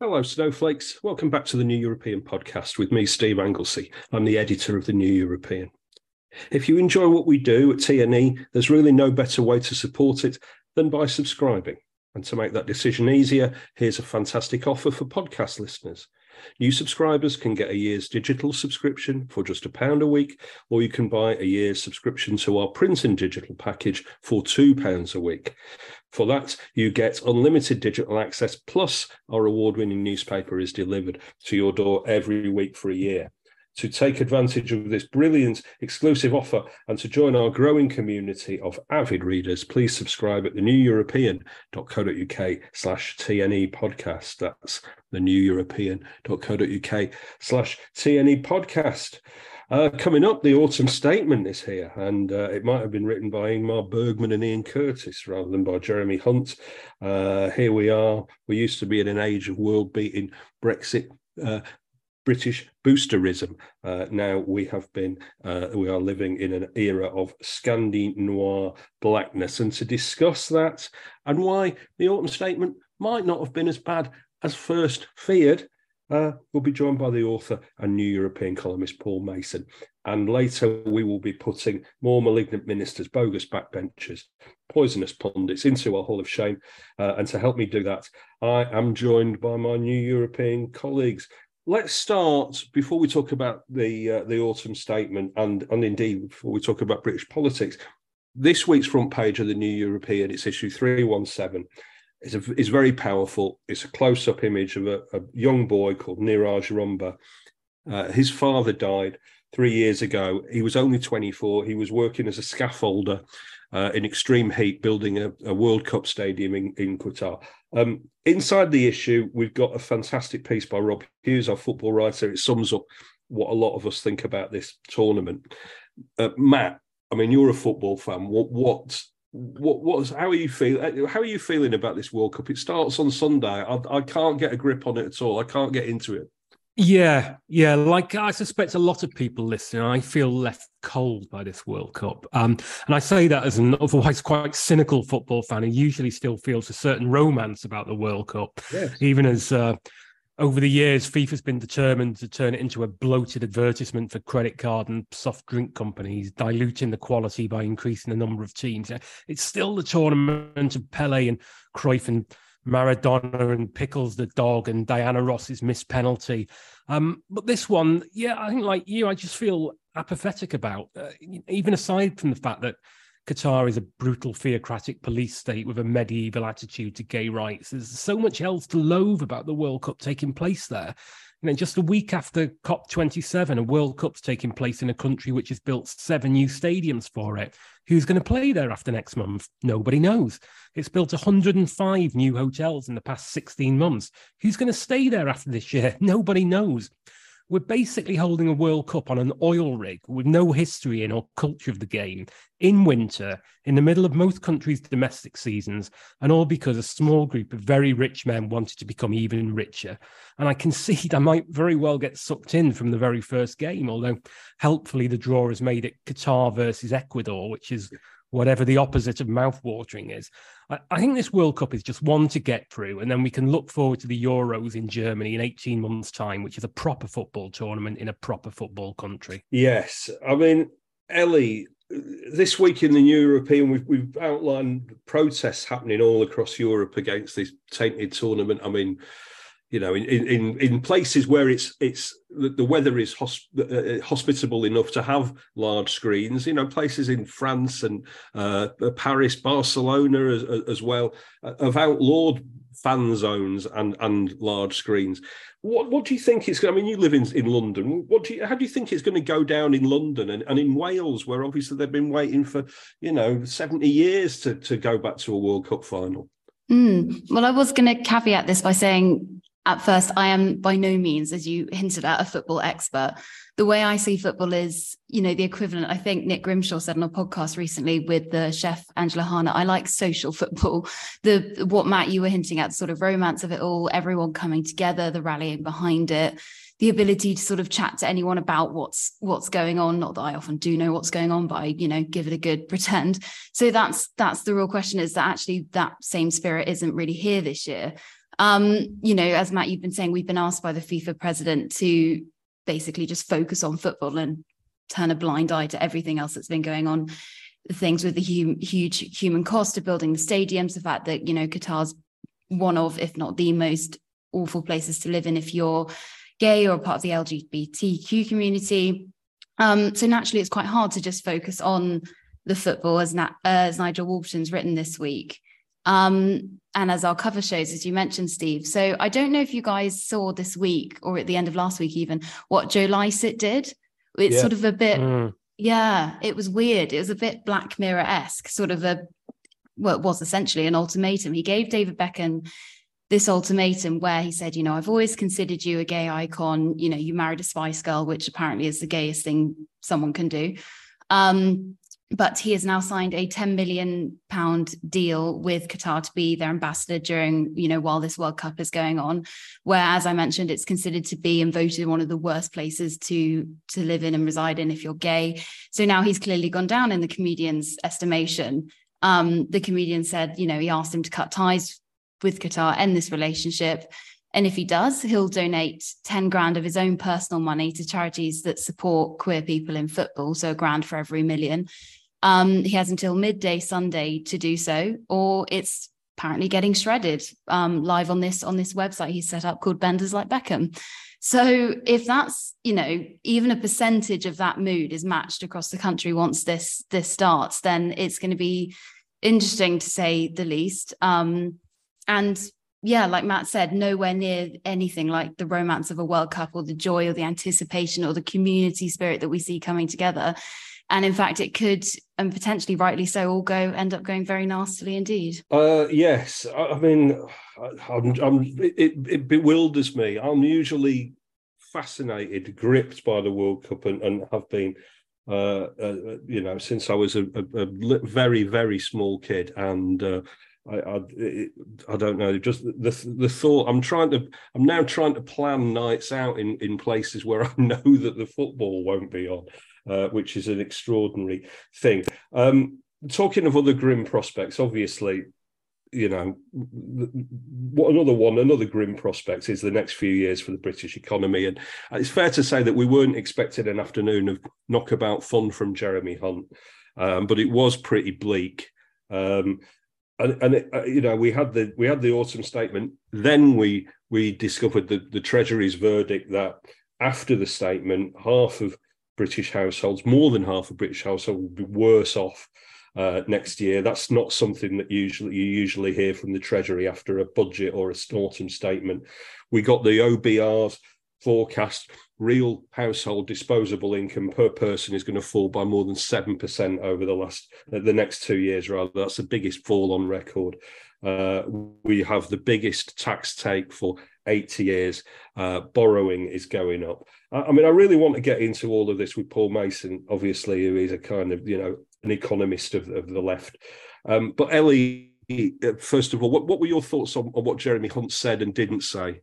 Hello, Snowflakes. Welcome back to the New European podcast with me, Steve Anglesey. I'm the editor of the New European. If you enjoy what we do at TNE, there's really no better way to support it than by subscribing. And to make that decision easier, here's a fantastic offer for podcast listeners. New subscribers can get a year's digital subscription for just a pound a week, or you can buy a year's subscription to our print and digital package for two pounds a week. For that, you get unlimited digital access, plus our award winning newspaper is delivered to your door every week for a year. To take advantage of this brilliant exclusive offer and to join our growing community of avid readers, please subscribe at theneweuropean.co.uk slash TNE podcast. That's theneweuropean.co.uk slash TNE podcast. Uh, coming up, the autumn statement is here, and uh, it might have been written by Ingmar Bergman and Ian Curtis rather than by Jeremy Hunt. Uh, here we are. We used to be in an age of world beating Brexit. Uh, British boosterism. Uh, now we have been, uh, we are living in an era of Scandi noir blackness. And to discuss that and why the autumn statement might not have been as bad as first feared, uh, we'll be joined by the author and New European columnist Paul Mason. And later we will be putting more malignant ministers, bogus backbenchers, poisonous pundits into our Hall of Shame. Uh, and to help me do that, I am joined by my New European colleagues. Let's start before we talk about the uh, the autumn statement and and indeed before we talk about British politics. This week's front page of the New European, it's issue 317 is, a, is very powerful. It's a close up image of a, a, young boy called Niraj Rumba. Uh, his father died three years ago. He was only 24. He was working as a scaffolder uh, in extreme heat, building a, a World Cup stadium in, in Qatar. Um, inside the issue, we've got a fantastic piece by Rob Hughes, our football writer. It sums up what a lot of us think about this tournament. Uh, Matt, I mean, you're a football fan. What, what what what's how are you feel how are you feeling about this world cup it starts on sunday I, I can't get a grip on it at all i can't get into it yeah yeah like i suspect a lot of people listening i feel left cold by this world cup um, and i say that as an otherwise quite cynical football fan who usually still feels a certain romance about the world cup yes. even as uh, over the years, FIFA's been determined to turn it into a bloated advertisement for credit card and soft drink companies, diluting the quality by increasing the number of teams. It's still the tournament of Pele and Cruyff and Maradona and Pickles the dog and Diana Ross's missed penalty. Um, but this one, yeah, I think like you, I just feel apathetic about. Uh, even aside from the fact that Qatar is a brutal theocratic police state with a medieval attitude to gay rights. There's so much else to loathe about the World Cup taking place there. And then just a week after COP27, a World Cup's taking place in a country which has built seven new stadiums for it. Who's going to play there after next month? Nobody knows. It's built 105 new hotels in the past 16 months. Who's going to stay there after this year? Nobody knows we're basically holding a World Cup on an oil rig with no history in or culture of the game in winter, in the middle of most countries' domestic seasons, and all because a small group of very rich men wanted to become even richer. And I concede I might very well get sucked in from the very first game, although helpfully the draw has made it Qatar versus Ecuador, which is whatever the opposite of mouth-watering is. I, I, think this World Cup is just one to get through, and then we can look forward to the Euros in Germany in 18 months' time, which is a proper football tournament in a proper football country. Yes. I mean, Ellie, this week in the new European, we've, we've outlined protests happening all across Europe against this tainted tournament. I mean, you know, in in in places where it's it's the, weather is hosp- uh, hospitable enough to have large screens. You know, places in France and uh, Paris, Barcelona as, as well uh, have outlawed fan zones and and large screens. What what do you think it's? I mean, you live in in London. What do you? How do you think it's going to go down in London and, and in Wales, where obviously they've been waiting for you know seventy years to to go back to a World Cup final? Mm. Well, I was going to caveat this by saying at first, I am by no means, as you hinted at, a football expert. The way I see football is, you know, the equivalent. I think Nick Grimshaw said on a podcast recently with the chef Angela Hartnett, I like social football. The what Matt you were hinting at, sort of romance of it all, everyone coming together, the rallying behind it, the ability to sort of chat to anyone about what's what's going on. Not that I often do know what's going on, but I, you know, give it a good pretend. So that's that's the real question: is that actually that same spirit isn't really here this year. Um, you know, as Matt, you've been saying, we've been asked by the FIFA president to basically just focus on football and turn a blind eye to everything else that's been going on. The things with the hum- huge human cost of building the stadiums, the fact that, you know, Qatar's one of, if not the most awful places to live in if you're gay or part of the LGBTQ community. Um, so naturally, it's quite hard to just focus on the football, as, Na- uh, as Nigel Warburton's written this week. Um, and as our cover shows, as you mentioned, Steve. So I don't know if you guys saw this week or at the end of last week, even what Joe Lycett did. It's yeah. sort of a bit, mm. yeah, it was weird. It was a bit Black Mirror esque, sort of a, well, it was essentially an ultimatum. He gave David Beckham this ultimatum where he said, you know, I've always considered you a gay icon. You know, you married a Spice Girl, which apparently is the gayest thing someone can do. Um, but he has now signed a 10 million pound deal with Qatar to be their ambassador during, you know, while this World Cup is going on, where, as I mentioned, it's considered to be and voted one of the worst places to to live in and reside in if you're gay. So now he's clearly gone down in the comedian's estimation. Um, the comedian said, you know, he asked him to cut ties with Qatar, end this relationship. And if he does, he'll donate 10 grand of his own personal money to charities that support queer people in football. So a grand for every million. Um, he has until midday Sunday to do so, or it's apparently getting shredded um, live on this on this website he's set up called Benders Like Beckham. So if that's you know even a percentage of that mood is matched across the country once this this starts, then it's going to be interesting to say the least. Um, and yeah, like Matt said, nowhere near anything like the romance of a World Cup or the joy or the anticipation or the community spirit that we see coming together and in fact it could and potentially rightly so all go end up going very nastily indeed uh, yes i mean I'm, I'm, it, it bewilders me i'm usually fascinated gripped by the world cup and, and have been uh, uh, you know since i was a, a, a very very small kid and uh, I, I, I don't know. Just the the thought. I'm trying to. I'm now trying to plan nights out in in places where I know that the football won't be on, uh, which is an extraordinary thing. Um, talking of other grim prospects, obviously, you know, what another one, another grim prospect is the next few years for the British economy. And it's fair to say that we weren't expecting an afternoon of knockabout fun from Jeremy Hunt, um, but it was pretty bleak. Um, and, and it, uh, you know, we had the we had the autumn statement. Then we we discovered the the Treasury's verdict that after the statement, half of British households, more than half of British households, will be worse off uh, next year. That's not something that usually you usually hear from the Treasury after a budget or a autumn statement. We got the OBR's forecast. Real household disposable income per person is going to fall by more than seven percent over the last the next two years. Rather, that's the biggest fall on record. Uh, we have the biggest tax take for 80 years. Uh, borrowing is going up. I, I, mean, I really want to get into all of this with Paul Mason, obviously, who is a kind of, you know, an economist of, of the left. Um, but Ellie, uh, first of all, what, what were your thoughts on, on what Jeremy Hunt said and didn't say?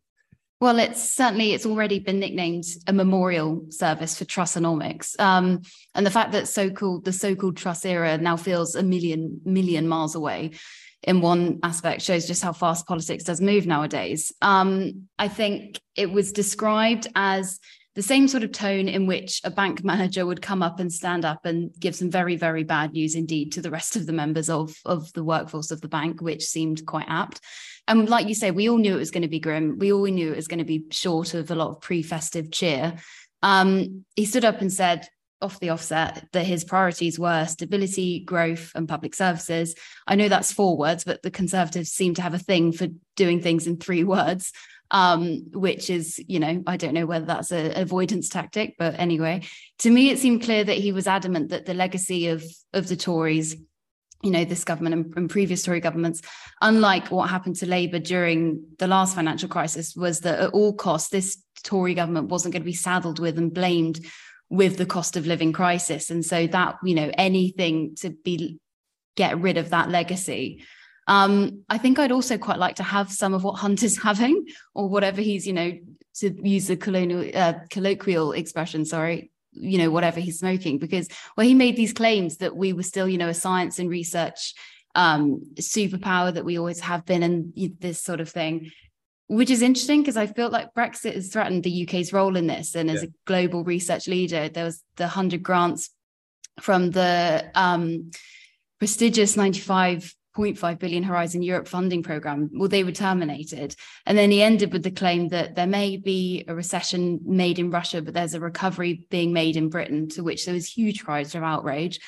Well, it's certainly it's already been nicknamed a memorial service for Trussonomics, um, and the fact that so-called the so-called Truss era now feels a million million miles away in one aspect shows just how fast politics does move nowadays. Um, I think it was described as the same sort of tone in which a bank manager would come up and stand up and give some very, very bad news indeed to the rest of the members of, of the workforce of the bank, which seemed quite apt. And like you say, we all knew it was going to be grim. We all knew it was going to be short of a lot of pre festive cheer. Um, he stood up and said, off the offset that his priorities were stability, growth, and public services. I know that's four words, but the Conservatives seem to have a thing for doing things in three words, um, which is, you know, I don't know whether that's an avoidance tactic, but anyway, to me, it seemed clear that he was adamant that the legacy of of the Tories. You know, this government and, and previous Tory governments, unlike what happened to Labour during the last financial crisis, was that at all costs, this Tory government wasn't going to be saddled with and blamed with the cost of living crisis. And so that you know anything to be get rid of that legacy. Um, I think I'd also quite like to have some of what Hunt is having, or whatever he's, you know, to use the colonial, uh, colloquial expression, sorry, you know, whatever he's smoking, because well, he made these claims that we were still, you know, a science and research um, superpower that we always have been, and this sort of thing which is interesting because I feel like Brexit has threatened the UK's role in this. And as yeah. a global research leader, there was the 100 grants from the um, prestigious 95.5 billion Horizon Europe funding program. Well, they were terminated. And then he ended with the claim that there may be a recession made in Russia, but there's a recovery being made in Britain, to which there was huge cries of outrage.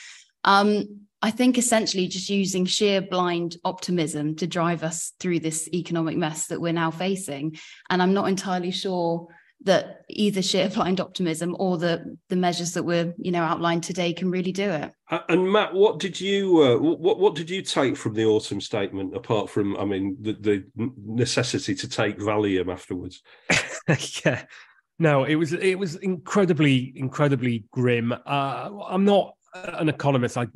Um, I think essentially just using sheer blind optimism to drive us through this economic mess that we're now facing. And I'm not entirely sure that either sheer blind optimism or the the measures that were you know outlined today can really do it. And Matt, what did you uh, what what did you take from the autumn statement apart from I mean the, the necessity to take Valium afterwards? yeah. No, it was it was incredibly incredibly grim. Uh, I'm not an economist, I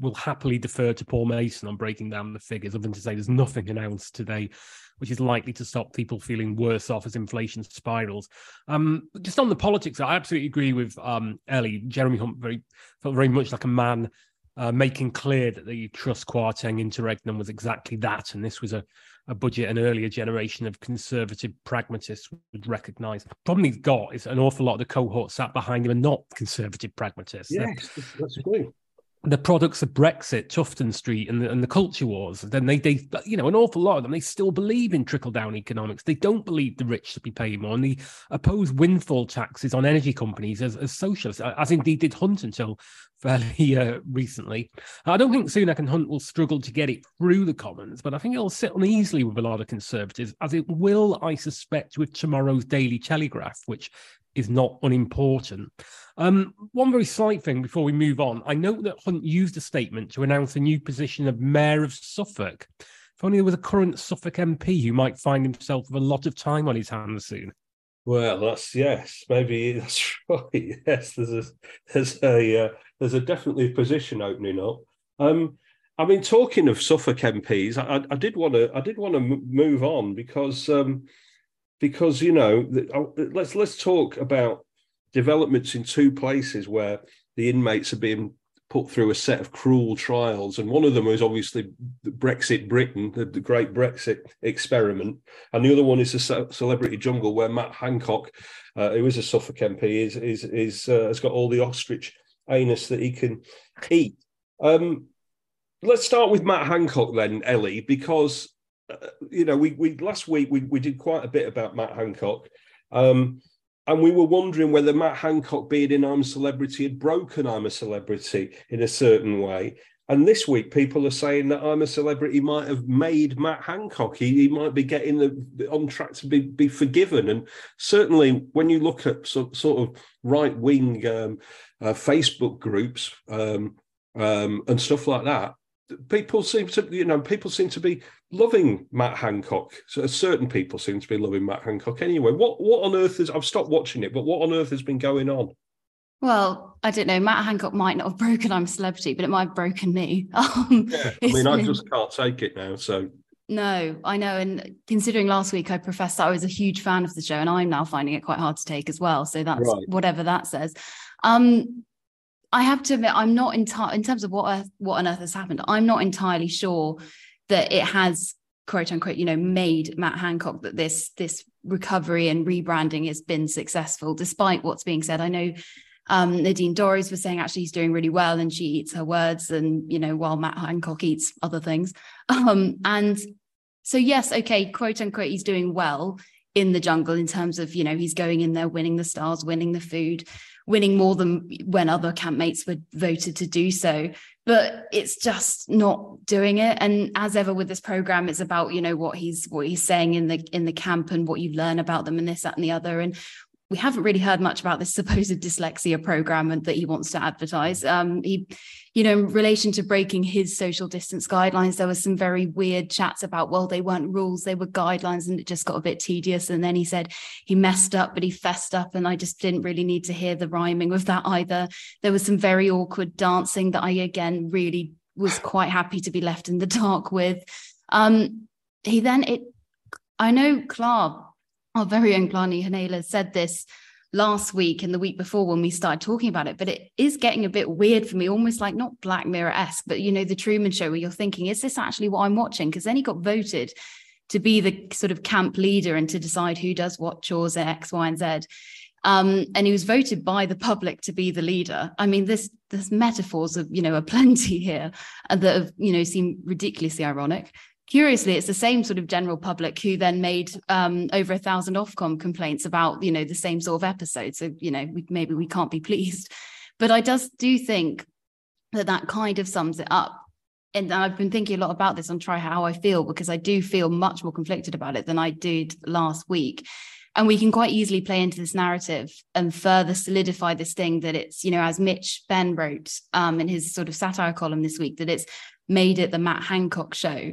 will happily defer to Paul Mason on breaking down the figures, other than to say there's nothing announced today which is likely to stop people feeling worse off as inflation spirals. Um, just on the politics, I absolutely agree with um, Ellie. Jeremy Hunt very felt very much like a man uh, making clear that the Truss Kwarteng interregnum was exactly that, and this was a a budget an earlier generation of conservative pragmatists would recognise. The problem he's got is an awful lot of the cohort sat behind him are not conservative pragmatists. Yes, that's great the products of Brexit, Tufton Street, and the, and the culture wars, then they, they, you know, an awful lot of them, they still believe in trickle down economics. They don't believe the rich should be paying more, and they oppose windfall taxes on energy companies as, as socialists, as indeed did Hunt until fairly uh, recently. I don't think Sunak and Hunt will struggle to get it through the Commons, but I think it'll sit uneasily with a lot of Conservatives, as it will, I suspect, with tomorrow's Daily Telegraph, which is not unimportant. Um, one very slight thing before we move on. I note that Hunt used a statement to announce a new position of Mayor of Suffolk. If only there was a current Suffolk MP who might find himself with a lot of time on his hands soon. Well, that's yes, maybe that's right. Yes, there's a there's a uh, there's a definitely position opening up. Um, I mean, talking of Suffolk MPs, I, did want to I did want to move on because um, because you know let's let's talk about developments in two places where the inmates are being put through a set of cruel trials, and one of them is obviously Brexit Britain, the, the great Brexit experiment, and the other one is the Celebrity Jungle, where Matt Hancock, uh, who is a Suffolk MP, is is is uh, has got all the ostrich anus that he can eat. Um, let's start with Matt Hancock then, Ellie, because uh, you know, we we last week we we did quite a bit about Matt Hancock, um, and we were wondering whether Matt Hancock being in I'm a Celebrity had broken I'm a Celebrity in a certain way. And this week, people are saying that I'm a Celebrity might have made Matt Hancock. He, he might be getting the on track to be be forgiven. And certainly, when you look at so, sort of right wing um, uh, Facebook groups um, um, and stuff like that, people seem to you know people seem to be loving Matt Hancock. So certain people seem to be loving Matt Hancock anyway. What what on earth is? I've stopped watching it, but what on earth has been going on? Well, I don't know. Matt Hancock might not have broken I'm a celebrity, but it might have broken me. Um, yeah, I mean, I just can't take it now. So no, I know. And considering last week I professed that I was a huge fan of the show, and I'm now finding it quite hard to take as well. So that's right. whatever that says. Um, I have to admit, I'm not in terms of what earth, what on earth has happened. I'm not entirely sure that it has quote unquote, you know, made Matt Hancock that this this recovery and rebranding has been successful, despite what's being said. I know um, Nadine Dorries was saying actually he's doing really well and she eats her words, and you know, while Matt Hancock eats other things. Um, and so yes, okay, quote unquote, he's doing well in the jungle in terms of, you know, he's going in there, winning the stars, winning the food, winning more than when other campmates were voted to do so. But it's just not doing it. And as ever with this program it's about you know what he's what he's saying in the in the camp and what you learn about them and this that and the other. And we haven't really heard much about this supposed dyslexia program and that he wants to advertise. Um, he, you know, in relation to breaking his social distance guidelines, there was some very weird chats about, well, they weren't rules, they were guidelines, and it just got a bit tedious. And then he said he messed up, but he fessed up, and I just didn't really need to hear the rhyming of that either. There was some very awkward dancing that I again really was quite happy to be left in the dark with. Um, he then it, I know Clark our very own Palani Hanela said this last week and the week before when we started talking about it, but it is getting a bit weird for me, almost like not Black Mirror esque, but you know, the Truman Show where you're thinking, is this actually what I'm watching? Because then he got voted to be the sort of camp leader and to decide who does what chores at X, Y, and Z. Um, and he was voted by the public to be the leader. I mean, this there's metaphors of you know a plenty here that have you know seem ridiculously ironic curiously, it's the same sort of general public who then made um, over a thousand Ofcom complaints about, you know, the same sort of episode. So, you know, we, maybe we can't be pleased. But I just do think that that kind of sums it up. And I've been thinking a lot about this on Try How I Feel because I do feel much more conflicted about it than I did last week. And we can quite easily play into this narrative and further solidify this thing that it's, you know, as Mitch Benn wrote um, in his sort of satire column this week, that it's made it the Matt Hancock show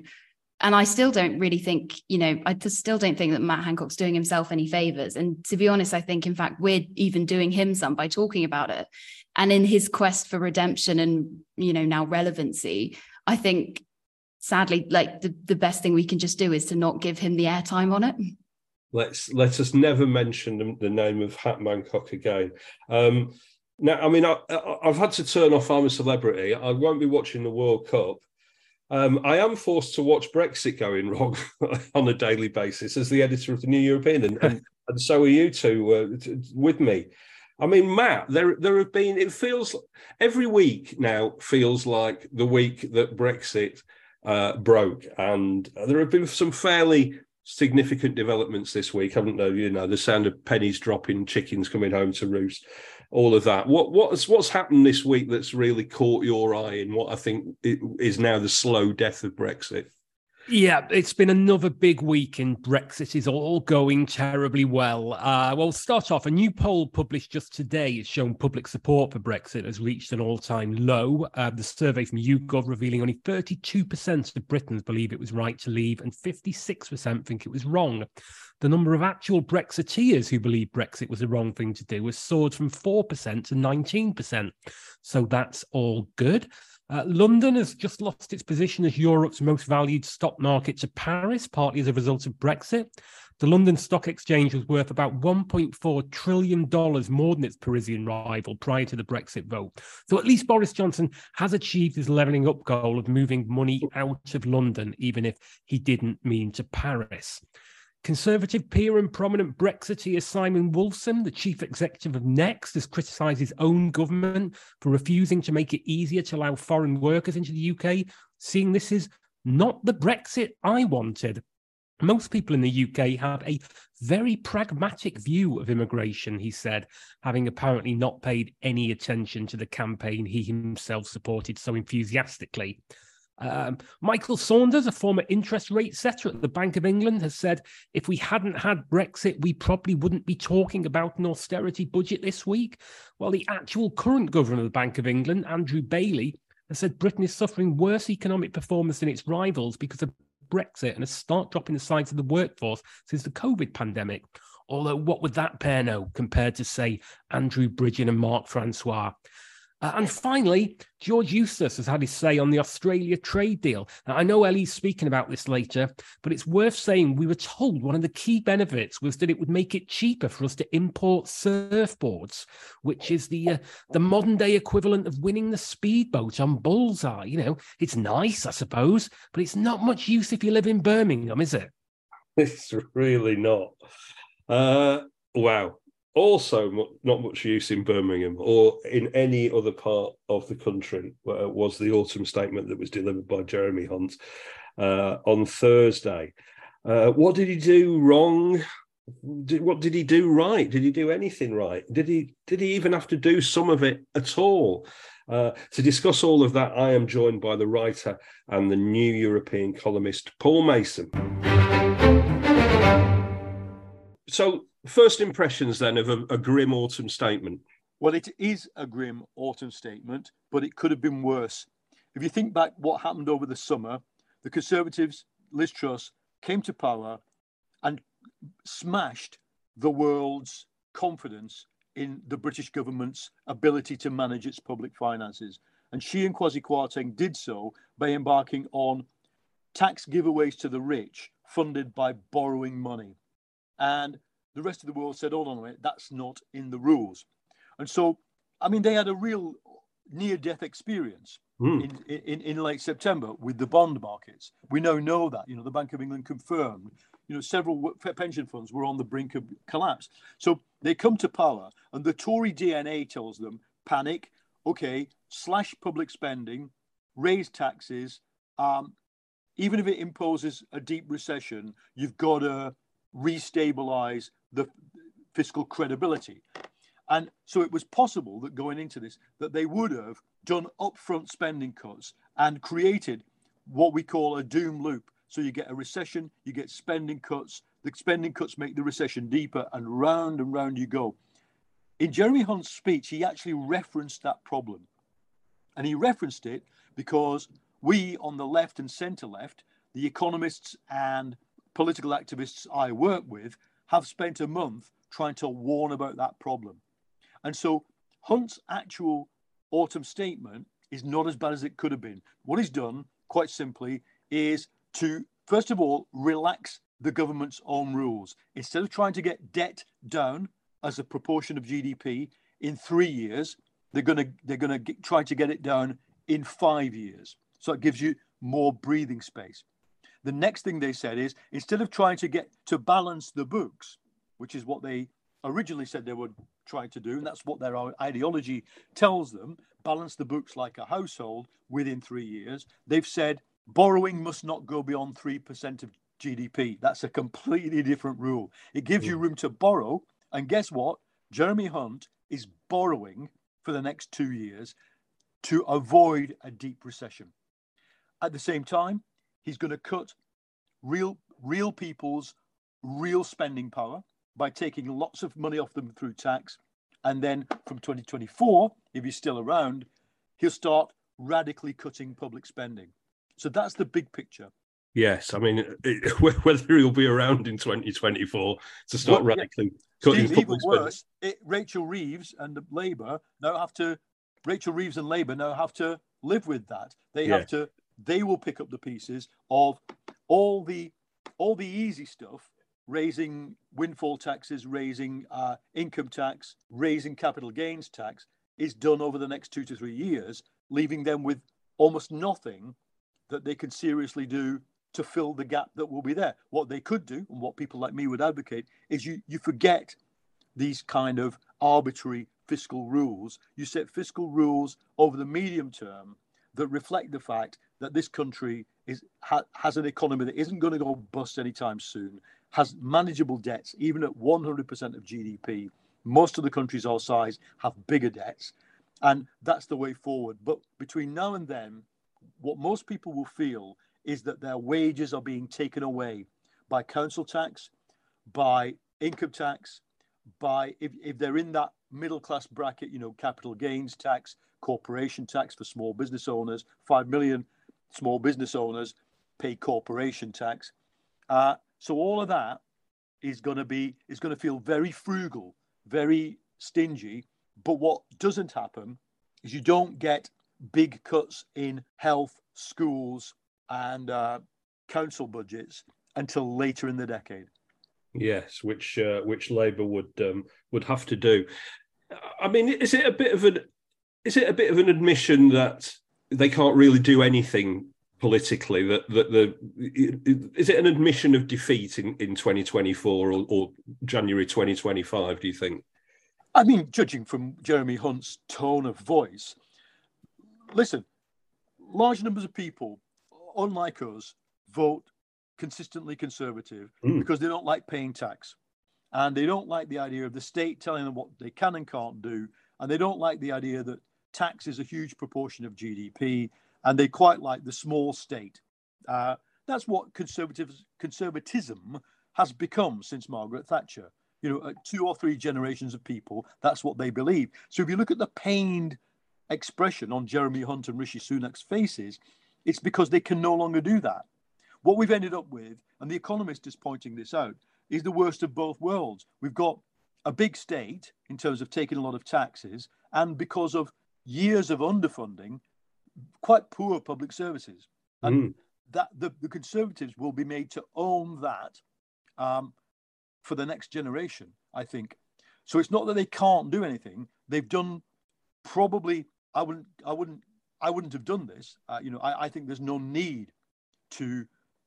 and I still don't really think, you know, I just still don't think that Matt Hancock's doing himself any favors. And to be honest, I think, in fact, we're even doing him some by talking about it. And in his quest for redemption and, you know, now relevancy, I think sadly, like the, the best thing we can just do is to not give him the airtime on it. Let's let us never mention the name of Hat Hancock again. Um, now, I mean, I, have had to turn off I'm a Celebrity. I won't be watching the World Cup um, I am forced to watch Brexit going wrong on a daily basis as the editor of the New European, and, and, and so are you two uh, t- with me. I mean, Matt, there there have been. It feels every week now feels like the week that Brexit uh, broke, and there have been some fairly significant developments this week, haven't there? You know, the sound of pennies dropping, chickens coming home to roost all of that. What what's what's happened this week that's really caught your eye in what I think is now the slow death of Brexit? Yeah, it's been another big week and Brexit is all going terribly well. Uh, well, start off. A new poll published just today has shown public support for Brexit has reached an all-time low. Uh, the survey from YouGov revealing only 32% of Britons believe it was right to leave, and 56% think it was wrong. The number of actual Brexiteers who believe Brexit was the wrong thing to do has soared from 4% to 19%. So that's all good. Uh, London has just lost its position as Europe's most valued stock market to Paris, partly as a result of Brexit. The London Stock Exchange was worth about $1.4 trillion more than its Parisian rival prior to the Brexit vote. So at least Boris Johnson has achieved his levelling up goal of moving money out of London, even if he didn't mean to Paris. Conservative peer and prominent Brexiteer Simon Wolfson, the chief executive of Next, has criticised his own government for refusing to make it easier to allow foreign workers into the UK, seeing this is not the Brexit I wanted. Most people in the UK have a very pragmatic view of immigration, he said, having apparently not paid any attention to the campaign he himself supported so enthusiastically. Um, Michael Saunders, a former interest rate setter at the Bank of England, has said if we hadn't had Brexit, we probably wouldn't be talking about an austerity budget this week. While the actual current governor of the Bank of England, Andrew Bailey, has said Britain is suffering worse economic performance than its rivals because of Brexit and a start dropping the size of the workforce since the COVID pandemic. Although, what would that pair know compared to, say, Andrew Bridgen and Mark Francois? Uh, and finally, George Eustice has had his say on the Australia trade deal. Now, I know Ellie's speaking about this later, but it's worth saying we were told one of the key benefits was that it would make it cheaper for us to import surfboards, which is the uh, the modern day equivalent of winning the speedboat on Bullseye. You know, it's nice, I suppose, but it's not much use if you live in Birmingham, is it? It's really not. Uh, wow also not much use in Birmingham or in any other part of the country was the autumn statement that was delivered by Jeremy Hunt uh, on Thursday. Uh, what did he do wrong? Did, what did he do right? Did he do anything right? Did he did he even have to do some of it at all? Uh, to discuss all of that, I am joined by the writer and the new European columnist Paul Mason. So First impressions then of a, a grim autumn statement. Well, it is a grim autumn statement, but it could have been worse. If you think back what happened over the summer, the Conservatives, Liz Truss, came to power and smashed the world's confidence in the British government's ability to manage its public finances. And she and Kwasi Kwarteng did so by embarking on tax giveaways to the rich funded by borrowing money. And the rest of the world said, hold on a minute, that's not in the rules. And so, I mean, they had a real near death experience mm. in, in, in late September with the bond markets. We now know that, you know, the Bank of England confirmed, you know, several pension funds were on the brink of collapse. So they come to power, and the Tory DNA tells them panic, okay, slash public spending, raise taxes. Um, even if it imposes a deep recession, you've got to restabilize the fiscal credibility. And so it was possible that going into this, that they would have done upfront spending cuts and created what we call a doom loop. So you get a recession, you get spending cuts, the spending cuts make the recession deeper, and round and round you go. In Jeremy Hunt's speech, he actually referenced that problem. And he referenced it because we on the left and centre left, the economists and political activists I work with, have spent a month trying to warn about that problem. And so Hunt's actual autumn statement is not as bad as it could have been. What he's done, quite simply, is to, first of all, relax the government's own rules. Instead of trying to get debt down as a proportion of GDP in three years, they're going to they're going to try to get it down in five years. So it gives you more breathing space. The next thing they said is instead of trying to get to balance the books, which is what they originally said they would try to do, and that's what their ideology tells them balance the books like a household within three years, they've said borrowing must not go beyond 3% of GDP. That's a completely different rule. It gives you hmm. room to borrow. And guess what? Jeremy Hunt is borrowing for the next two years to avoid a deep recession. At the same time, He's going to cut real real people's real spending power by taking lots of money off them through tax. And then from 2024, if he's still around, he'll start radically cutting public spending. So that's the big picture. Yes, I mean, it, whether he'll be around in 2024 to start well, radically yeah. cutting Steve, public even worse, it, Rachel Reeves and Labour now have to, Rachel Reeves and Labour now have to live with that. They yeah. have to they will pick up the pieces of all the all the easy stuff raising windfall taxes raising uh, income tax raising capital gains tax is done over the next two to three years leaving them with almost nothing that they can seriously do to fill the gap that will be there. What they could do and what people like me would advocate is you you forget these kind of arbitrary fiscal rules. You set fiscal rules over the medium term that reflect the fact that this country is ha, has an economy that isn't going to go bust anytime soon, has manageable debts, even at 100% of GDP. Most of the countries our size have bigger debts, and that's the way forward. But between now and then, what most people will feel is that their wages are being taken away by council tax, by income tax, by if, if they're in that middle class bracket, you know, capital gains tax, corporation tax for small business owners. Five million small business owners pay corporation tax. Uh, so all of that is going to be is going to feel very frugal, very stingy. But what doesn't happen is you don't get big cuts in health, schools, and uh, council budgets until later in the decade. Yes, which uh, which Labour would um, would have to do. I mean, is it a bit of an is it a bit of an admission that they can't really do anything politically? That that the is it an admission of defeat in, in 2024 or, or January 2025? Do you think? I mean, judging from Jeremy Hunt's tone of voice, listen, large numbers of people, unlike us, vote consistently conservative mm. because they don't like paying tax. And they don't like the idea of the state telling them what they can and can't do. And they don't like the idea that tax is a huge proportion of GDP. And they quite like the small state. Uh, that's what conservatism has become since Margaret Thatcher. You know, uh, two or three generations of people, that's what they believe. So if you look at the pained expression on Jeremy Hunt and Rishi Sunak's faces, it's because they can no longer do that. What we've ended up with, and the Economist is pointing this out, is the worst of both worlds. We've got a big state in terms of taking a lot of taxes, and because of years of underfunding, quite poor public services. And mm. that the, the Conservatives will be made to own that um, for the next generation, I think. So it's not that they can't do anything. They've done probably. I wouldn't. I wouldn't. I wouldn't have done this. Uh, you know, I, I, think there's no need to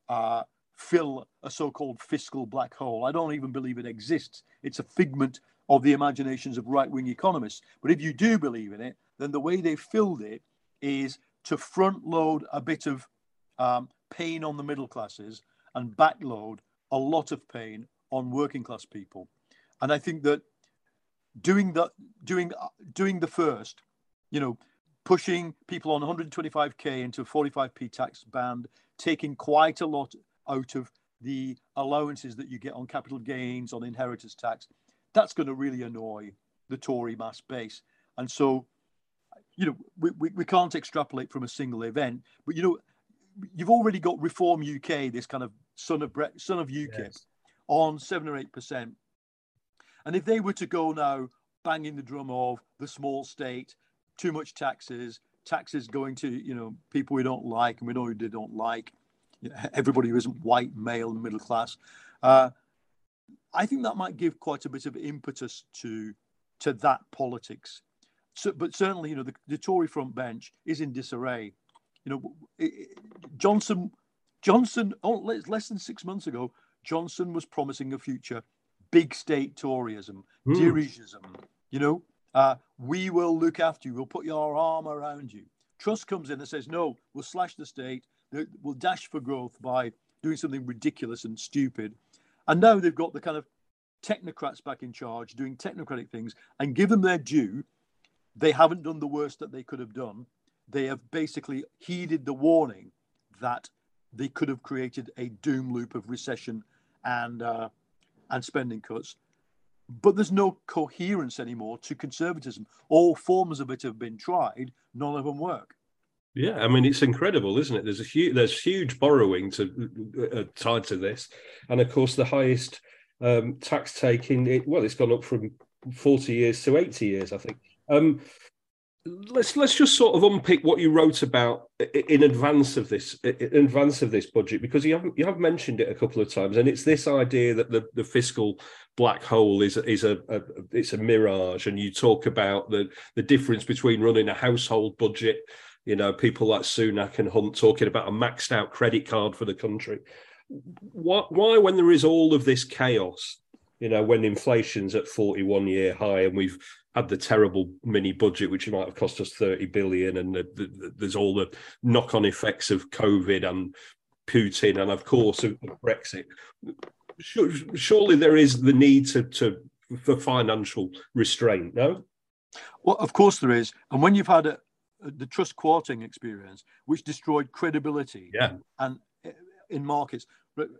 uh, fill a so-called fiscal black hole. I don't even believe it exists. It's a figment of the imaginations of right-wing economists. But if you do believe in it, then the way they filled it is to front load a bit of um, pain on the middle classes and backload a lot of pain on working class people. And I think that doing the doing doing the first, you know, pushing people on 125k into a 45p tax band, taking quite a lot out of the allowances that you get on capital gains, on inheritance tax, that's going to really annoy the Tory mass base. And so, you know, we, we, we can't extrapolate from a single event, but you know, you've already got Reform UK, this kind of son of Bre- son of UKIP, yes. on seven or eight percent. And if they were to go now banging the drum of the small state, too much taxes, taxes going to you know people we don't like and we know they don't like, everybody who isn't white, male, and middle class. Uh, I think that might give quite a bit of impetus to to that politics. So, but certainly, you know, the, the Tory front bench is in disarray. You know, it, Johnson, Johnson, oh, less than six months ago, Johnson was promising a future big state Toryism, mm. dirigism. You know, uh, we will look after you. We'll put your arm around you. Truss comes in and says, no, we'll slash the state. We'll dash for growth by doing something ridiculous and stupid. And now they've got the kind of technocrats back in charge doing technocratic things and give them their due. They haven't done the worst that they could have done. They have basically heeded the warning that they could have created a doom loop of recession and uh, and spending cuts. But there's no coherence anymore to conservatism. All forms of it have been tried, none of them work. Yeah, I mean it's incredible, isn't it? There's a huge there's huge borrowing to uh, tied to this, and of course the highest um, tax taking. It, well, it's gone up from forty years to eighty years, I think. Um, let's let's just sort of unpick what you wrote about in advance of this in advance of this budget because you have you have mentioned it a couple of times and it's this idea that the, the fiscal black hole is is a, a, it's a mirage and you talk about the the difference between running a household budget you know, people like Sunak and Hunt talking about a maxed out credit card for the country. Why, why, when there is all of this chaos, you know, when inflation's at 41 year high and we've had the terrible mini budget, which might have cost us 30 billion, and the, the, there's all the knock on effects of COVID and Putin, and of course, of Brexit. Surely there is the need to, to for financial restraint, no? Well, of course there is. And when you've had a, the Truss Kwarteng experience, which destroyed credibility yeah. and uh, in markets.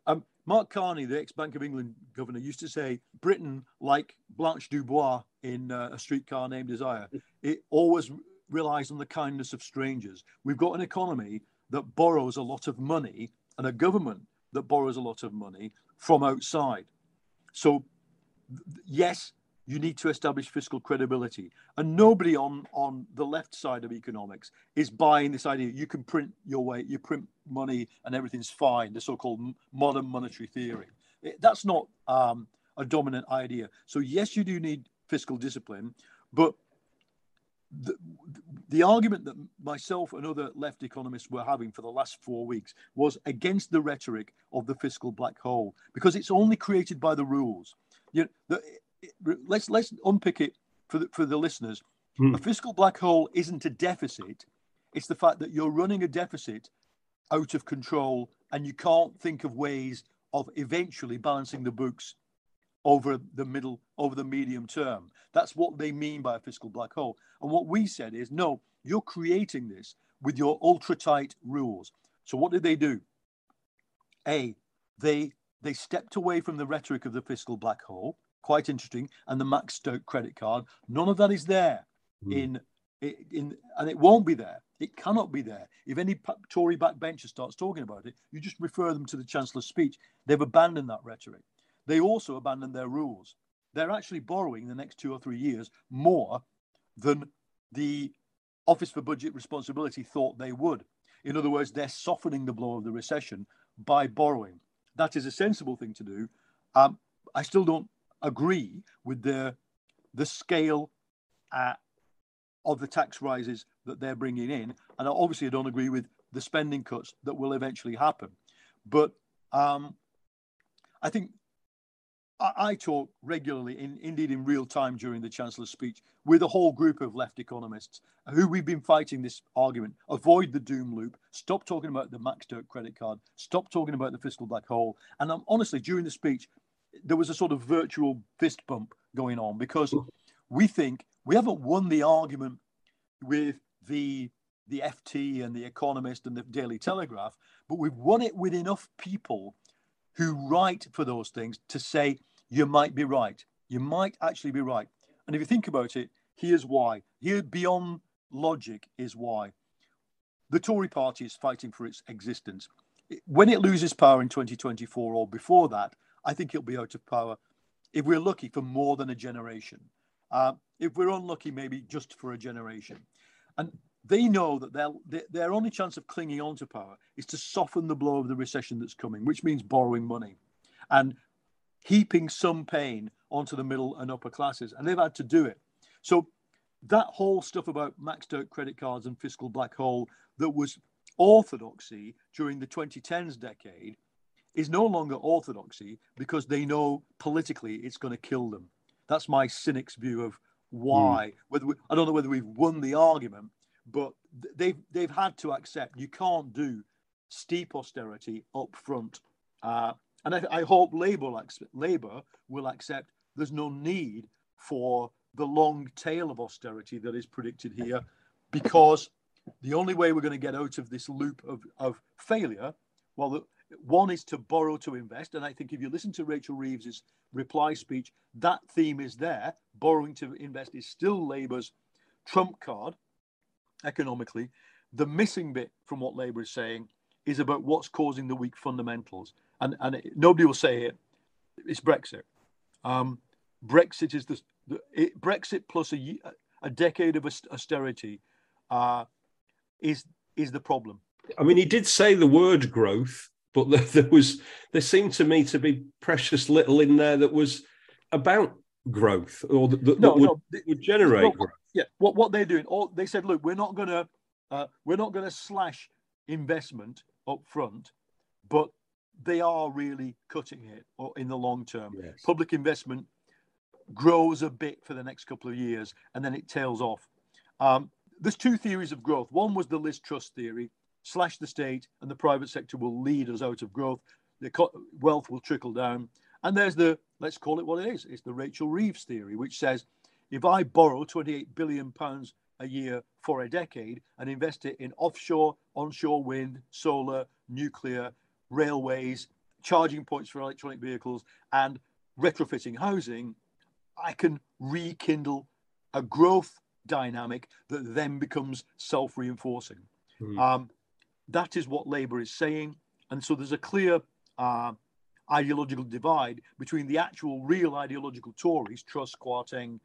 Um, Mark Carney, the ex Bank of England governor, used to say Britain, like Blanche Dubois in uh, A Streetcar Named Desire, it always relies on the kindness of strangers. We've got an economy that borrows a lot of money and a government that borrows a lot of money from outside. So, yes, you need to establish fiscal credibility. And nobody on, on the left side of economics is buying this idea you can print your way, you print money and everything's fine, the so called modern monetary theory. It, that's not um, a dominant idea. So, yes, you do need fiscal discipline, but the, the argument that myself and other left economists were having for the last four weeks was against the rhetoric of the fiscal black hole because it's only created by the rules. You know, the, let's let's unpick it for the, for the listeners. Hmm. A fiscal black hole isn't a deficit; it's the fact that you're running a deficit out of control, and you can't think of ways of eventually balancing the books over the middle over the medium term. That's what they mean by a fiscal black hole. And what we said is, no, you're creating this with your ultra tight rules. So what did they do? A, they they stepped away from the rhetoric of the fiscal black hole quite interesting. And the Max Stoke credit card, none of that is there mm. in in and it won't be there. It cannot be there. If any Tory backbencher starts talking about it, you just refer them to the Chancellor's speech. They've abandoned that rhetoric. They also abandoned their rules. They're actually borrowing the next two or three years more than the Office for Budget Responsibility thought they would. In other words, they're softening the blow of the recession by borrowing. That is a sensible thing to do. Um, I still don't agree with the the scale uh, of the tax rises that they're bringing in, and obviously I don't agree with the spending cuts that will eventually happen. But um, I think I, I, talk regularly, in, indeed in real time during the Chancellor's speech, with a whole group of left economists who we've been fighting this argument. Avoid the doom loop. Stop talking about the Max Stoke credit card. Stop talking about the fiscal black hole. And I'm honestly, during the speech, there was a sort of virtual fist bump going on because mm. we think we haven't won the argument with the the FT and the Economist and the Daily Telegraph, but we've won it with enough people who write for those things to say you might be right. You might actually be right. And if you think about it, here's why. Here, beyond logic, is why. The Tory party is fighting for its existence. When it loses power in 2024 or before that, I think it'll be out of power if we're lucky for more than a generation. Uh, if we're unlucky, maybe just for a generation. And they know that their, their only chance of clinging on to power is to soften the blow of the recession that's coming, which means borrowing money and heaping some pain onto the middle and upper classes. And they've had to do it. So that whole stuff about maxed out credit cards and fiscal black hole that was orthodoxy during the 2010s decade is no longer orthodoxy because they know politically it's going to kill them. That's my cynic's view of why. Mm. Whether we, I don't know whether we've won the argument, but they've they've had to accept you can't do steep austerity up front. Uh, and I, I hope Labour will, Labour will accept there's no need for the long tail of austerity that is predicted here, because the only way we're going to get out of this loop of, of failure, well, one is to borrow to invest. And I think if you listen to Rachel Reeves's reply speech, that theme is there. Borrowing to invest is still Labour's trump card economically. The missing bit from what Labour is saying is about what's causing the weak fundamentals. And, and it, nobody will say it. It's Brexit. Um, Brexit is the, the it, Brexit plus a, a decade of austerity uh, is is the problem. I mean, he did say the word growth, but there was there seemed to me to be precious little in there that was about growth or that, that, no, that would, no. would, generate growth. Yeah, what what they're doing? All they said, look, we're not gonna uh, we're not gonna slash investment up front, but they are really cutting it in the long term. Yes. Public investment grows a bit for the next couple of years and then it tails off. Um, there's two theories of growth. One was the Liz Truss theory, slash the state, and the private sector will lead us out of growth. The wealth will trickle down. And there's the, let's call it what it is, it's the Rachel Reeves theory, which says if I borrow 28 billion pounds a year for a decade and invest it in offshore, onshore wind, solar, nuclear, railways, charging points for electronic vehicles, and retrofitting housing, I can rekindle a growth dynamic that then becomes self reinforcing. Mm. Um, that is what Labour is saying. And so there's a clear uh, ideological divide between the actual real ideological Tories, Truss, Kwarteng,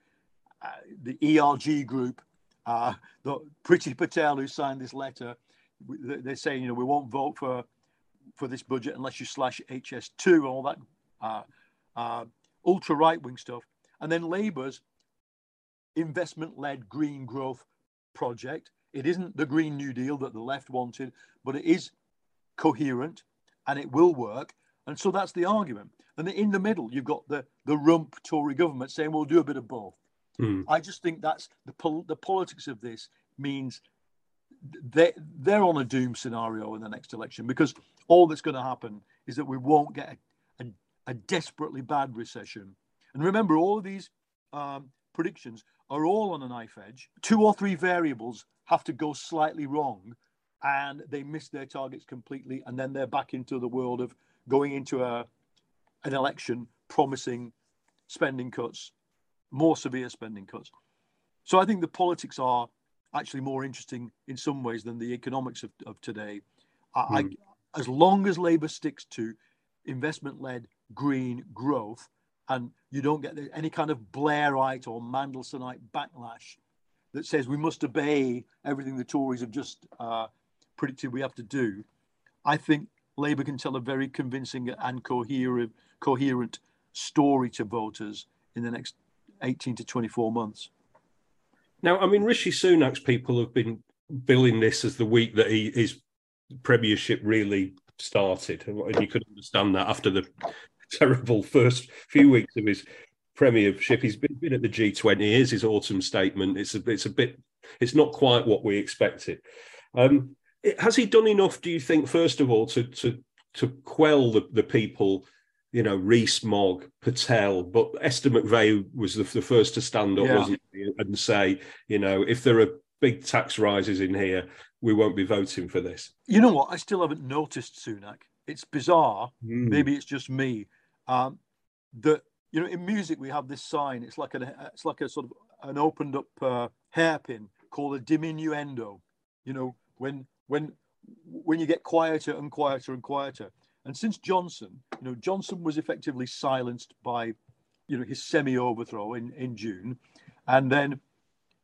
uh, the ERG group, uh, the Priti Patel who signed this letter. They're saying, you know, we won't vote for for this budget unless you slash HS2 and all that uh, uh, ultra right wing stuff. And then Labour's investment led green growth project. It isn't the Green New Deal that the left wanted, but it is coherent and it will work. And so that's the argument. And in the middle, you've got the, the rump Tory government saying, we'll do a bit of both. Hmm. I just think that's the, pol- the politics of this means they, they're on a doom scenario in the next election because all that's going to happen is that we won't get a, a, a desperately bad recession. And remember, all of these um, predictions are all on a knife edge. Two or three variables have to go slightly wrong and they miss their targets completely. And then they're back into the world of going into a, an election promising spending cuts, more severe spending cuts. So I think the politics are actually more interesting in some ways than the economics of, of today. I, mm. I, hmm. as long as Labour sticks to investment led green growth, and you don't get any kind of Blairite or Mandelsonite backlash that says we must obey everything the Tories have just uh, predicted we have to do, I think Labour can tell a very convincing and coherent, coherent story to voters in the next 18 to 24 months. Now, I mean, Rishi Sunak's people have been billing this as the week that he, his premiership really started, and you could understand that after the terrible first few weeks of his premiership. He's been, been at the G20. Here's his autumn statement. It's a, it's a bit, it's not quite what we expected. Um, has he done enough? Do you think, first of all, to to to quell the, the people? You know, Rees-Mogg, Patel, but Esther McVey was the, the first to stand up, yeah. wasn't he, and say, you know, if there are big tax rises in here, we won't be voting for this. You know what? I still haven't noticed Sunak. It's bizarre. Mm. Maybe it's just me. Um, that you know, in music we have this sign. It's like a it's like a sort of an opened up uh, hairpin called a diminuendo. You know, when when when you get quieter and quieter and quieter. And since Johnson, you know, Johnson was effectively silenced by, you know, his semi-overthrow in, in June, and then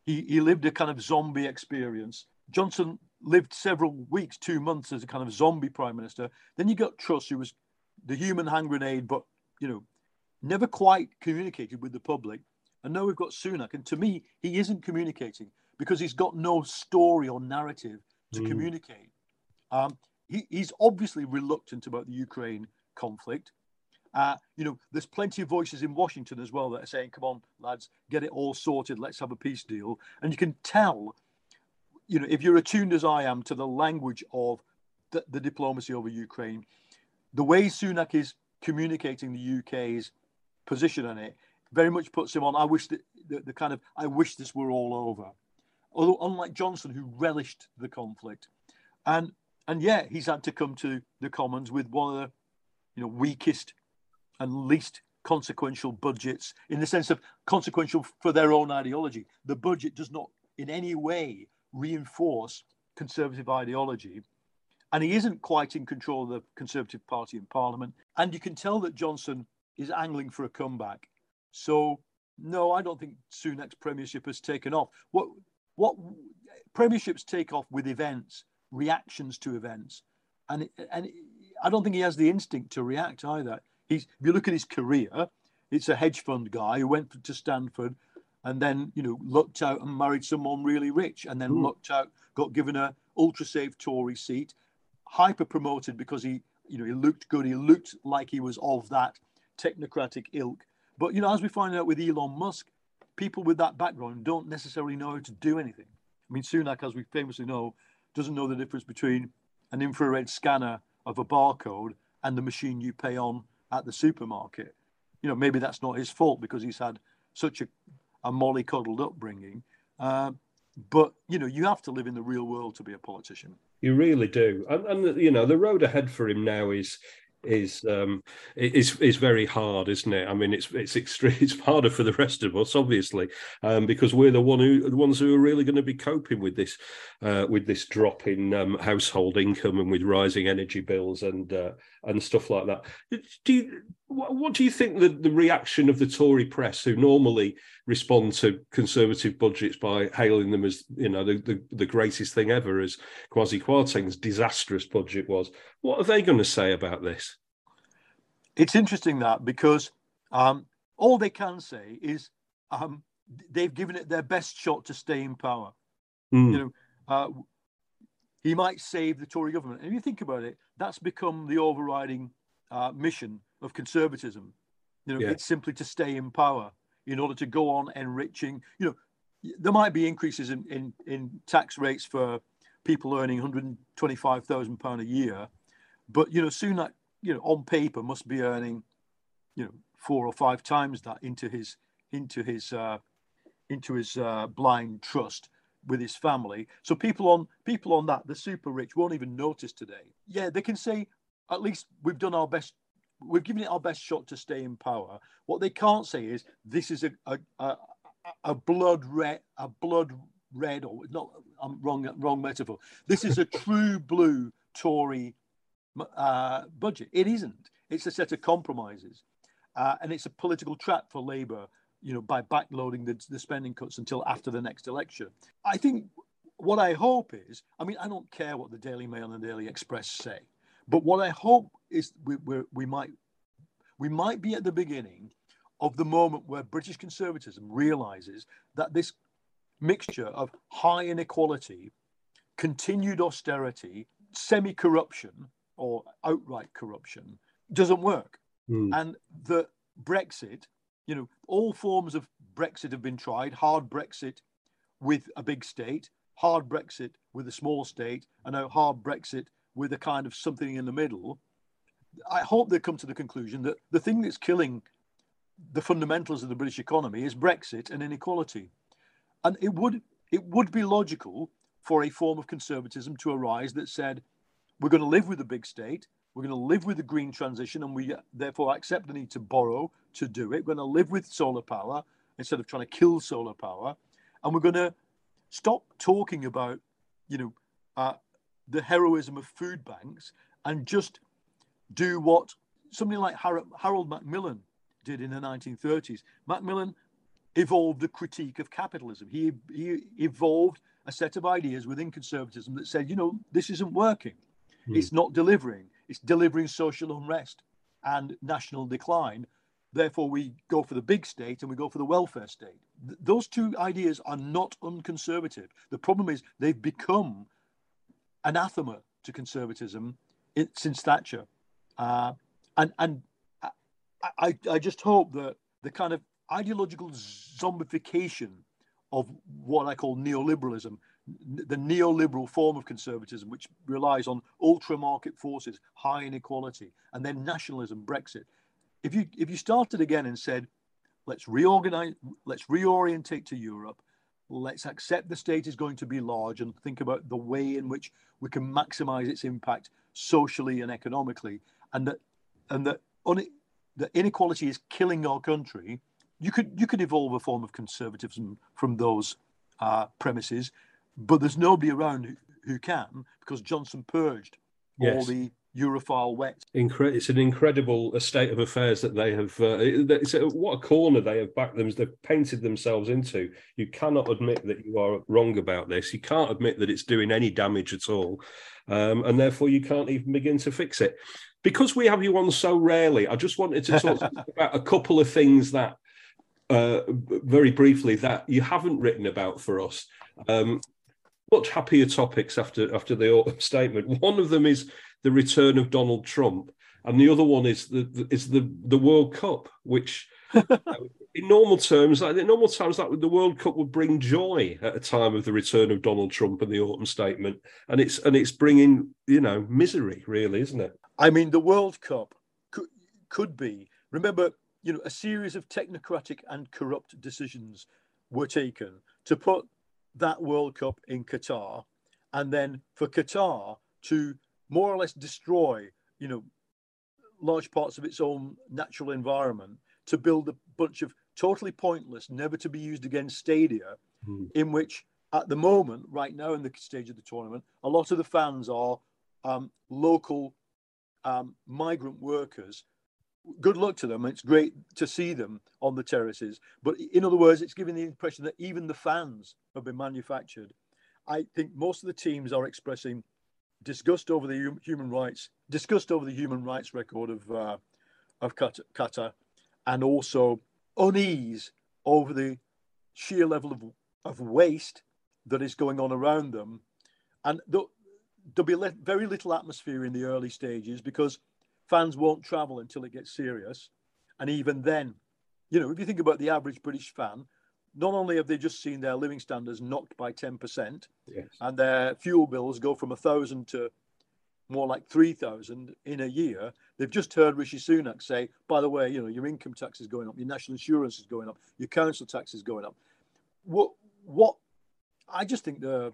he, he lived a kind of zombie experience. Johnson lived several weeks, two months as a kind of zombie prime minister. Then you got Truss, who was the human hand grenade, but you know, never quite communicated with the public. And now we've got Sunak, and to me, he isn't communicating because he's got no story or narrative to mm. communicate. Um, he, he's obviously reluctant about the Ukraine conflict. Uh, you know, there's plenty of voices in Washington as well that are saying, "Come on, lads, get it all sorted. Let's have a peace deal." And you can tell, you know, if you're attuned as I am to the language of the, the diplomacy over Ukraine, the way Sunak is communicating the UK's position on it very much puts him on. I wish that the, the kind of I wish this were all over. Although, unlike Johnson, who relished the conflict, and and yeah, he's had to come to the Commons with one of the you know weakest and least consequential budgets in the sense of consequential for their own ideology. The budget does not in any way reinforce conservative ideology. And he isn't quite in control of the Conservative Party in Parliament. And you can tell that Johnson is angling for a comeback. So, no, I don't think Sunak's premiership has taken off. What what premierships take off with events, reactions to events, and and I don't think he has the instinct to react either. He's if you look at his career, it's a hedge fund guy who went to Stanford and then you know lucked out and married someone really rich, and then hmm. Ooh. lucked out, got given a ultra safe Tory seat, hyper promoted because he you know he looked good, he looked like he was of that technocratic ilk. But you know, as we find out with Elon Musk, people with that background don't necessarily know how to do anything. I mean, Sunak, as we famously know, doesn't know the difference between an infrared scanner of a barcode and the machine you pay on at the supermarket. You know, maybe that's not his fault because he's had such a, a mollycoddled upbringing. Uh, but you know, you have to live in the real world to be a politician. You really do, and, and you know, the road ahead for him now is is um, is is very hard, isn't it? I mean, it's it's extreme. It's harder for the rest of us, obviously, um, because we're the one who the ones who are really going to be coping with this uh, with this drop in um, household income and with rising energy bills and uh, and stuff like that. Do you what, do you think the, the reaction of the Tory press, who normally respond to conservative budgets by hailing them as you know the, the, the greatest thing ever, as Kwasi Kwarteng's disastrous budget was? What are they going to say about this? It's interesting that because um, all they can say is um, they've given it their best shot to stay in power. Mm. You know, uh, he might save the Tory government. And if you think about it, that's become the overriding uh, mission of conservatism. You know, yeah. it's simply to stay in power in order to go on enriching. You know, there might be increases in, in, in tax rates for people earning 125,000 pound a year, but you know, soon that you know on paper must be earning, you know, four or five times that into his into his uh, into his uh, blind trust with his family. So people on people on that, the super rich, won't even notice today. Yeah, they can say, at least we've done our best. We've given it our best shot to stay in power. What they can't say is this is a a, a, a blood red a blood red or not. I'm wrong wrong metaphor. This is a true blue Tory uh, budget. It isn't. It's a set of compromises, uh, and it's a political trap for Labour you know, by backloading the, the spending cuts until after the next election. I think what I hope is, I mean, I don't care what the Daily Mail and the Daily Express say, but what I hope is we, we, might we might be at the beginning of the moment where British conservatism realizes that this mixture of high inequality, continued austerity, semi corruption, or outright corruption doesn't work. Mm. And that Brexit you know, all forms of Brexit have been tried hard Brexit with a big state, hard Brexit with a small state, and now hard Brexit with a kind of something in the middle. I hope they come to the conclusion that the thing that's killing the fundamentals of the British economy is Brexit and inequality. And it would it would be logical for a form of conservatism to arise that said, we're going to live with the big state, we're going to live with the green transition, and we therefore accept the need to borrow to do it. We're going to live with solar power instead of trying to kill solar power, and we're going to stop talking about, you know, uh, the heroism of food banks and just do what somebody like Harold Macmillan did in the 1930s. Macmillan evolved a critique of capitalism. He, he evolved a set of ideas within conservatism that said, you know, this isn't working. Mm. It's not delivering. It's delivering social unrest and national decline. Therefore, we go for the big state and we go for the welfare state. Th- those two ideas are not unconservative. The problem is they've become anathema to conservatism in, since Thatcher. Uh, and and I, I, I just hope that the kind of ideological zombification of what I call neoliberalism the neoliberal form of conservatism, which relies on ultra market forces, high inequality, and then nationalism, Brexit. If you if you started again and said, let's reorganize, let's reorientate to Europe, let's accept the state is going to be large and think about the way in which we can maximize its impact socially and economically, and that and that un, the inequality is killing our country. You could you could evolve a form of conservatism from those uh, premises but there's nobody around who, who can because Johnson purged yes. all the Europhile wet. Incre- it's an incredible state of affairs that they have. Uh, it's a, what a corner they have backed them. They've painted themselves into. You cannot admit that you are wrong about this. You can't admit that it's doing any damage at all, um, and therefore you can't even begin to fix it. Because we have you on so rarely, I just wanted to talk about a couple of things that, uh, very briefly, that you haven't written about for us. Um, much happier topics after after the autumn statement. One of them is the return of Donald Trump, and the other one is the is the the World Cup, which. Uh, in normal terms, like in normal times, that the World Cup would bring joy at a time of the return of Donald Trump and the autumn statement, and it's and it's bringing you know misery, really, isn't it? I mean, the World Cup could could be. Remember, you know, a series of technocratic and corrupt decisions were taken to put that World Cup in Qatar, and then for Qatar to more or less destroy, you know, large parts of its own natural environment to build a bunch of totally pointless, never to be used again stadia, mm. in which at the moment, right now in the stage of the tournament, a lot of the fans are um, local um, migrant workers. Good luck to them. It's great to see them on the terraces. But in other words, it's giving the impression that even the fans have been manufactured. I think most of the teams are expressing disgust over the human rights, disgust over the human rights record of uh, of Qatar, and also unease over the sheer level of, of waste that is going on around them. And there'll, there'll be very little atmosphere in the early stages because fans won't travel until it gets serious. And even then, you know, if you think about the average British fan, not only have they just seen their living standards knocked by 10% yes. and their fuel bills go from a thousand to more like 3,000 in a year. They've just heard Rishi Sunak say, by the way, you know, your income tax is going up, your national insurance is going up, your council tax is going up. What, what, I just think the,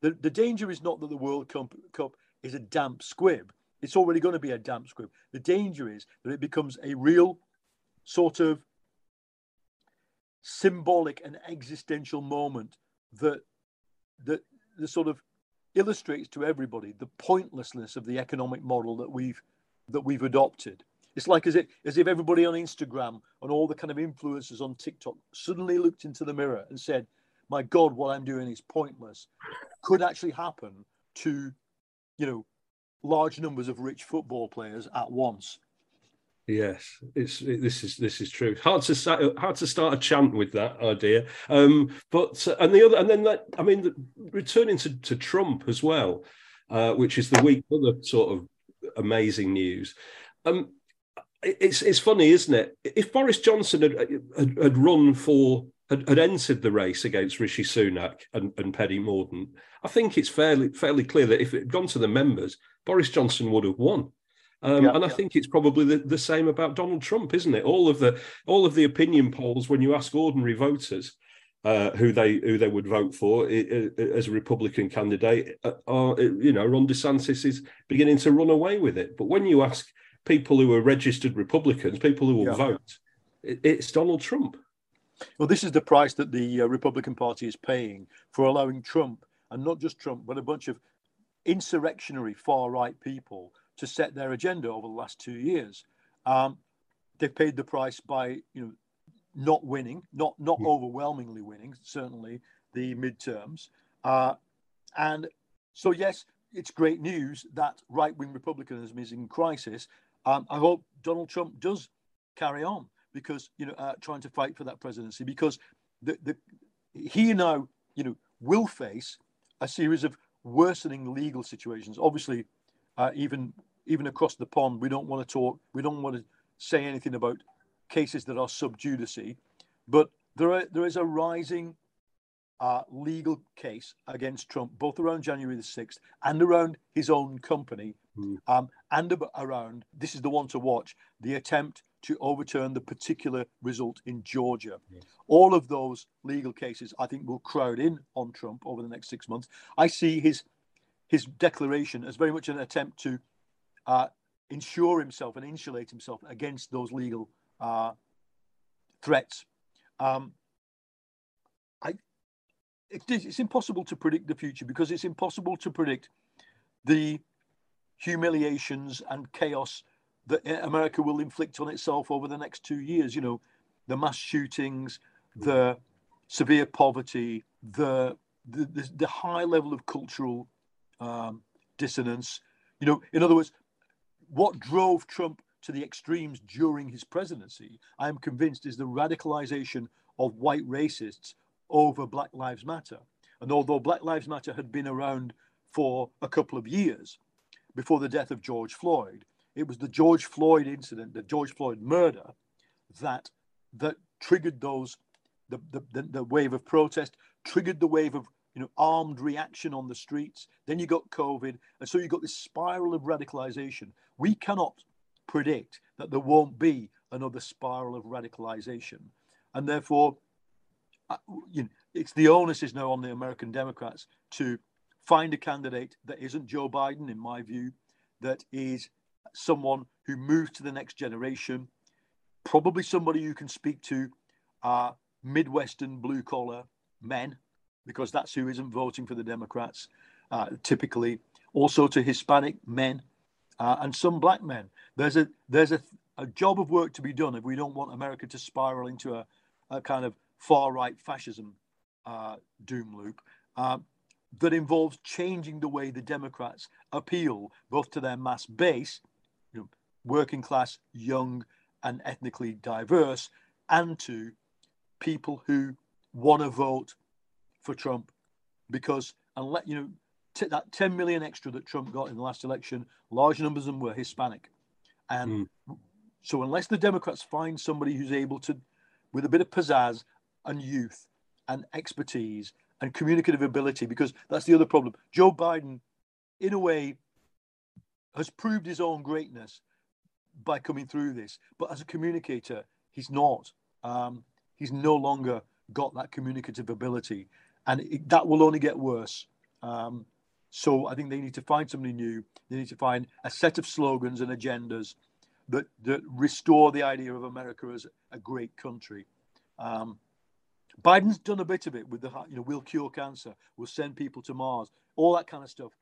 the, the danger is not that the World Cup, Cup is a damp squib. It's already going to be a damp squib. The danger is that it becomes a real sort of symbolic and existential moment that that the sort of illustrates to everybody the pointlessness of the economic model that we've that we've adopted. It's like as if as if everybody on Instagram and all the kind of influencers on TikTok suddenly looked into the mirror and said, "My God, what I'm doing is pointless." Could actually happen to, you know, large numbers of rich football players at once. Yes, it's it, this is this is true. Hard to hard to start a chant with that idea. Um, but uh, and the other and then that I mean, the, returning to, to Trump as well, uh, which is the week other sort of amazing news. Um, it's it's funny, isn't it? If Boris Johnson had had, had run for had, had, entered the race against Rishi Sunak and, and Penny Mordaunt, I think it's fairly fairly clear that if it had gone to the members, Boris Johnson would have won. Um, and I think it's probably the, the, same about Donald Trump, isn't it? All of the all of the opinion polls, when you ask ordinary voters uh, who they who they would vote for as a Republican candidate, uh, are you know Ron DeSantis is beginning to run away with it. But when you ask people who are registered Republicans, people who will yeah. vote, it, it's Donald Trump. Well, this is the price that the uh, Republican Party is paying for allowing Trump, and not just Trump, but a bunch of insurrectionary far right people to set their agenda over the last two years. Um, they've paid the price by you know not winning, not not yeah. overwhelmingly winning, certainly the midterms, uh, and so yes, it's great news that right wing republicanism is in crisis. Um, I hope Donald Trump does carry on because you know uh, trying to fight for that presidency because the, the he now you know will face a series of worsening legal situations. Obviously, uh, even even across the pond, we don't want to talk. We don't want to say anything about cases that are sub judice, but there are, there is a rising uh, legal case against Trump, both around January the sixth and around his own company, mm. um, and around this is the one to watch the attempt to overturn the particular result in Georgia. Yes. All of those legal cases, I think, will crowd in on Trump over the next six months. I see his his declaration as very much an attempt to uh, insure himself and insulate himself against those legal uh, threats. Um, I, it, it's impossible to predict the future because it's impossible to predict the humiliations and chaos that America will inflict on itself over the next two years. You know, the mass shootings, the severe poverty, the the, the, the high level of cultural um, dissonance. You know, in other words, what drove Trump to the extremes during his presidency, I am convinced, is the radicalization of white racists over Black Lives Matter. And although Black Lives Matter had been around for a couple of years before the death of George Floyd, it was the George Floyd incident, the George Floyd murder, that that triggered those the, the, the, wave of protest, triggered the wave of you know, armed reaction on the streets. Then you got COVID. And so you got this spiral of radicalization. We cannot predict that there won't be another spiral of radicalization. And therefore, uh, you know, it's the onus is now on the American Democrats to find a candidate that isn't Joe Biden, in my view, that is someone who moves to the next generation, probably somebody you can speak to uh, Midwestern blue collar men, because that's who isn't voting for the Democrats uh, typically. Also to Hispanic men uh, and some black men. There's a there's a, a job of work to be done if we don't want America to spiral into a, a kind of far right fascism uh, doom loop. Uh, that involves changing the way the Democrats appeal both to their mass base, working class, young, and ethnically diverse, and to people who want to vote for Trump because unless you know t- that 10 million extra that Trump got in the last election, large numbers of them were Hispanic, and mm. so unless the Democrats find somebody who's able to, with a bit of pizzazz and youth and expertise and communicative ability, because that's the other problem. Joe Biden, in a way, has proved his own greatness by coming through this, but as a communicator, he's not. Um, he's no longer got that communicative ability, and it, that will only get worse. Um, so I think they need to find something new. They need to find a set of slogans and agendas that that restore the idea of America as a great country. Um, Biden's done a bit of it with the, you know, we'll cure cancer, we'll send people to Mars, all that kind of stuff.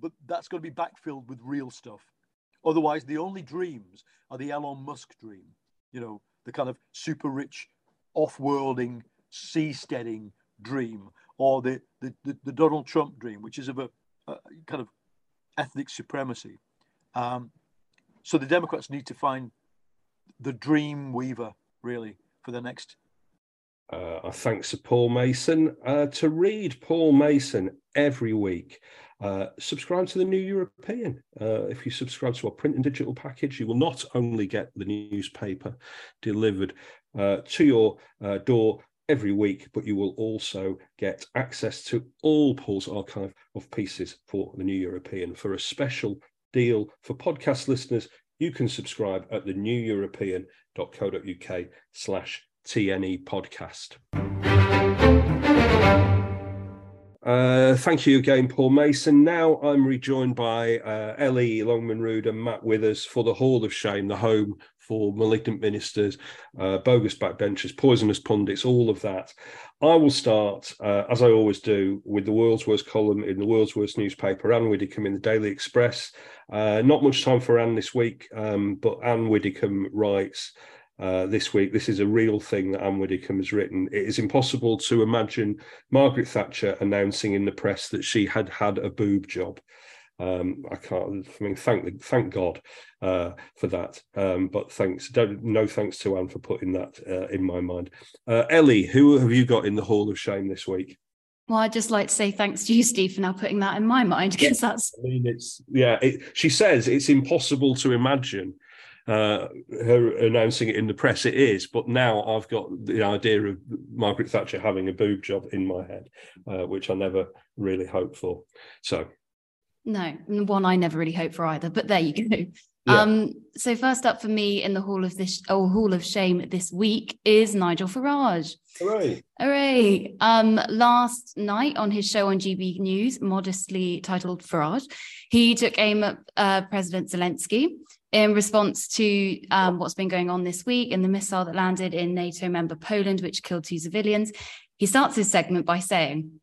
But that's got to be backfilled with real stuff. Otherwise, the only dreams are the Elon Musk dream, you know, the kind of super rich, off-worlding, seasteading dream, or the, the, the, the Donald Trump dream, which is of a, a kind of ethnic supremacy. Um, so the Democrats need to find the dream weaver, really, for the next uh, I thank Sir Paul Mason. Uh, to read Paul Mason every week, uh, subscribe to the New European. Uh, if you subscribe to our print and digital package, you will not only get the newspaper delivered uh, to your uh, door every week, but you will also get access to all Paul's archive of pieces for the New European. For a special deal for podcast listeners, you can subscribe at the neweuropean.co.uk slash TNE podcast. Uh, thank you again, Paul Mason. Now I'm rejoined by uh, Ellie Longman-Rood and Matt Withers for the Hall of Shame, the home for malignant ministers, uh, bogus backbenchers, poisonous pundits, all of that. I will start, uh, as I always do, with the world's worst column in the world's worst newspaper, Anne Widdecombe in the Daily Express. Uh, not much time for Anne this week, um, but Anne Widdecombe writes uh, this week. This is a real thing that Anne Widdecombe has written. It is impossible to imagine Margaret Thatcher announcing in the press that she had had a boob job. Um, I can't. I mean, thank thank God uh, for that. Um, but thanks, no thanks to Anne for putting that uh, in my mind. Uh, Ellie, who have you got in the Hall of Shame this week? Well, I'd just like to say thanks to you, Steve, for now putting that in my mind because that's. I mean, it's yeah. It, she says it's impossible to imagine uh, her announcing it in the press. It is, but now I've got the idea of Margaret Thatcher having a boob job in my head, uh, which I never really hoped for. So, no, one I never really hoped for either. But there you go. Yeah. Um, so first up for me in the Hall of this oh, Hall of Shame this week is Nigel Farage. Hooray! Hooray! Um, last night on his show on GB News, modestly titled Farage, he took aim at uh, President Zelensky in response to um, what's been going on this week and the missile that landed in NATO member Poland, which killed two civilians, he starts his segment by saying,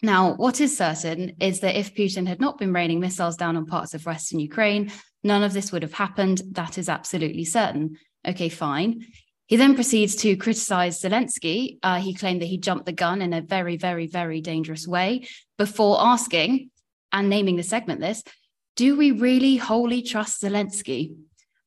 now, what is certain is that if Putin had not been raining missiles down on parts of Western Ukraine, none of this would have happened. That is absolutely certain. Okay, fine. He then proceeds to criticize Zelensky. Uh, he claimed that he jumped the gun in a very, very, very dangerous way before asking and naming the segment this do we really wholly trust Zelensky?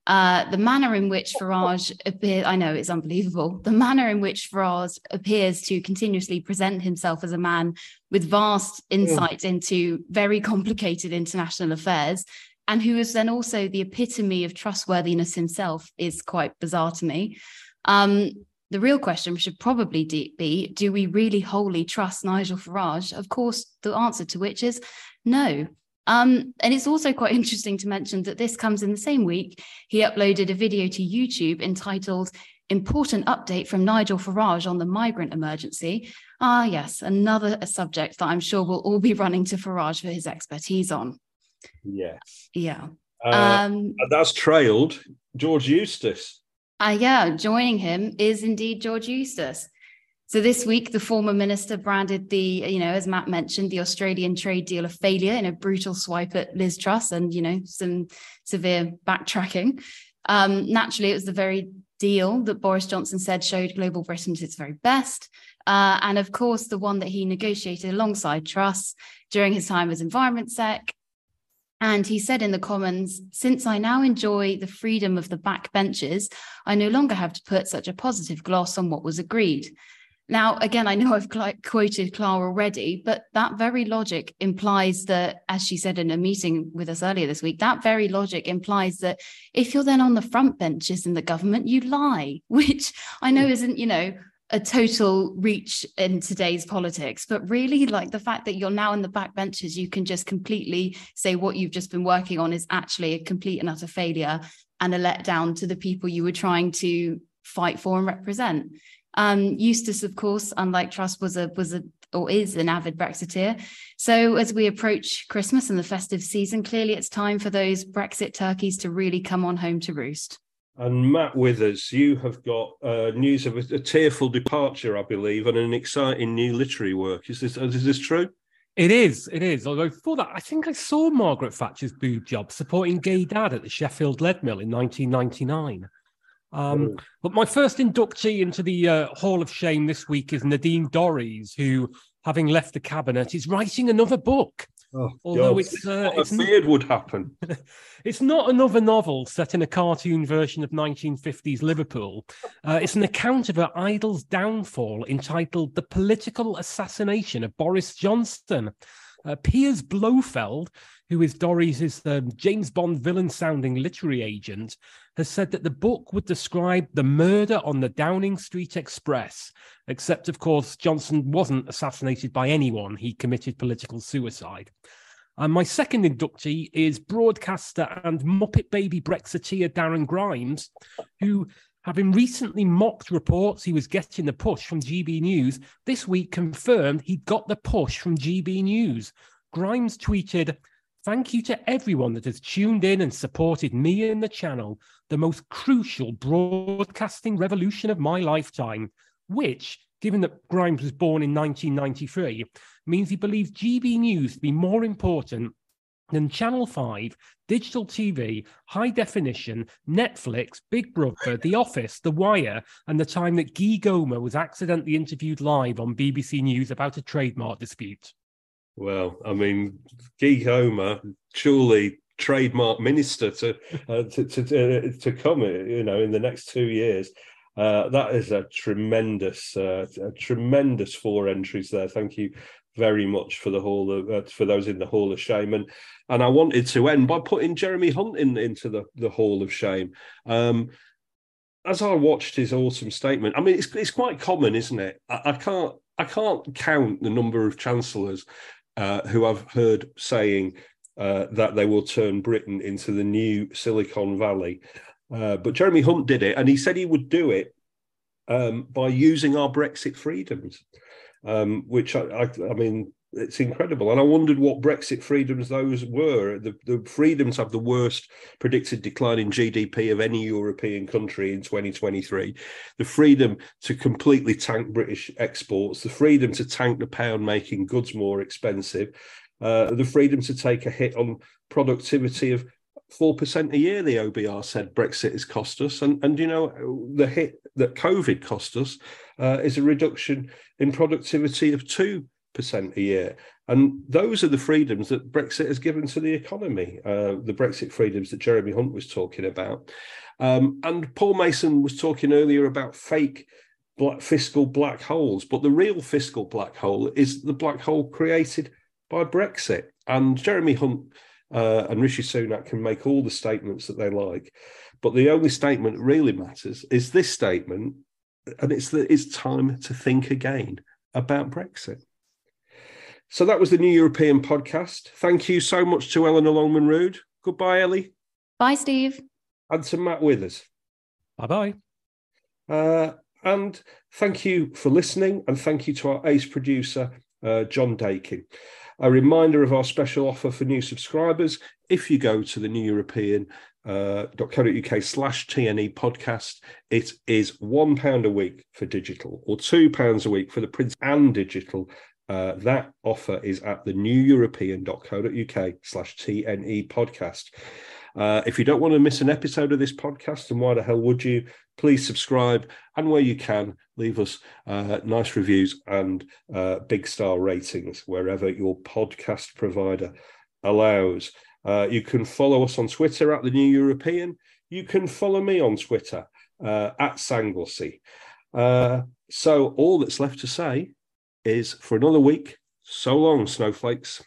Uh, the manner in which Farage appears, I know it's unbelievable. The manner in which Farage appears to continuously present himself as a man with vast insight into very complicated international affairs, and who is then also the epitome of trustworthiness himself, is quite bizarre to me. Um, the real question should probably be do we really wholly trust Nigel Farage? Of course, the answer to which is no. Um, and it's also quite interesting to mention that this comes in the same week. He uploaded a video to YouTube entitled Important Update from Nigel Farage on the Migrant Emergency. Ah, yes, another subject that I'm sure we'll all be running to Farage for his expertise on. Yeah. Yeah. Uh, um, that's trailed George Eustice. Uh, yeah, joining him is indeed George Eustice. So this week, the former minister branded the, you know, as Matt mentioned, the Australian trade deal a failure in a brutal swipe at Liz Truss and, you know, some severe backtracking. Um, naturally, it was the very deal that Boris Johnson said showed global Britain its very best. Uh, and of course, the one that he negotiated alongside Truss during his time as Environment Sec. And he said in the Commons, since I now enjoy the freedom of the backbenches, I no longer have to put such a positive gloss on what was agreed. Now, again, I know I've quoted Clara already, but that very logic implies that, as she said in a meeting with us earlier this week, that very logic implies that if you're then on the front benches in the government, you lie, which I know isn't, you know, a total reach in today's politics, but really like the fact that you're now in the back benches, you can just completely say what you've just been working on is actually a complete and utter failure and a letdown to the people you were trying to fight for and represent. Um, Eustice, of course, unlike Truss, was a was a or is an avid Brexiteer. So as we approach Christmas and the festive season, clearly it's time for those Brexit turkeys to really come on home to roost. And Matt Withers, you have got uh, news of a, a, tearful departure, I believe, and an exciting new literary work. Is this is this true? It is. It is. Although before that, I think I saw Margaret Thatcher's boob job supporting gay dad at the Sheffield Leadmill in 1999. Um, but my first inductee into the uh, Hall of Shame this week is Nadine Dorries, who, having left the cabinet, is writing another book. Oh, Although God. it's, uh, it's feared would happen. it's not another novel set in a cartoon version of 1950s Liverpool. Uh, it's an account of her idol's downfall entitled "The Political Assassination of Boris Johnson." Uh, Piers Blofeld, who is Dorries' um, James Bond villain sounding literary agent, has said that the book would describe the murder on the Downing Street Express, except, of course, Johnson wasn't assassinated by anyone. He committed political suicide. And my second inductee is broadcaster and Muppet Baby Brexiteer Darren Grimes, who, having recently mocked reports he was getting the push from GB News, this week confirmed he'd got the push from GB News. Grimes tweeted, Thank you to everyone that has tuned in and supported me and the channel, the most crucial broadcasting revolution of my lifetime, which, given that Grimes was born in 1993, means he believes GB News to be more important than Channel 5, digital TV, high definition, Netflix, Big Brother, The Office, The Wire, and the time that Guy Goma was accidentally interviewed live on BBC News about a trademark dispute. Well, I mean, Guy Goma, surely trademark minister to, uh, to, to, to to come, you know, in the next two years. Uh, that is a tremendous, uh, a tremendous four entries there. Thank you very much for the hall of, uh, for those in the hall of shame, and and I wanted to end by putting Jeremy Hunt in, into the the hall of shame. Um, as I watched his autumn statement, I mean, it's it's quite common, isn't it? I, I can't I can't count the number of chancellors uh, who I've heard saying uh, that they will turn Britain into the new Silicon Valley. Uh, but Jeremy Hunt did it, and he said he would do it um, by using our Brexit freedoms, um, which I, I, I mean, it's incredible. And I wondered what Brexit freedoms those were. The, the freedoms have the worst predicted decline in GDP of any European country in 2023. The freedom to completely tank British exports, the freedom to tank the pound, making goods more expensive, uh, the freedom to take a hit on productivity of 4% a year, the OBR said Brexit has cost us. And, and you know, the hit that COVID cost us uh, is a reduction in productivity of 2 percent a year. And those are the freedoms that Brexit has given to the economy, uh, the Brexit freedoms that Jeremy Hunt was talking about. Um, and Paul Mason was talking earlier about fake black, fiscal black holes, but the real fiscal black hole is the black hole created by Brexit. And Jeremy Hunt uh, and Rishi Sunak can make all the statements that they like, but the only statement that really matters is this statement, and it's that it's time to think again about Brexit. So that was the New European podcast. Thank you so much to Eleanor Longman Rood. Goodbye, Ellie. Bye, Steve. And to Matt Withers. Bye bye. Uh, and thank you for listening. And thank you to our ace producer, uh, John Dakin. A reminder of our special offer for new subscribers. If you go to the New European uh, slash TNE podcast, it is one pound a week for digital or two pounds a week for the print and digital. Uh, that offer is at the new european.co.uk slash TNE podcast. Uh, if you don't want to miss an episode of this podcast, and why the hell would you? Please subscribe, and where you can, leave us uh, nice reviews and uh, big star ratings wherever your podcast provider allows. Uh, you can follow us on Twitter at the New European. You can follow me on Twitter uh, at Sanglesey. Uh, so all that's left to say is for another week, so long, snowflakes.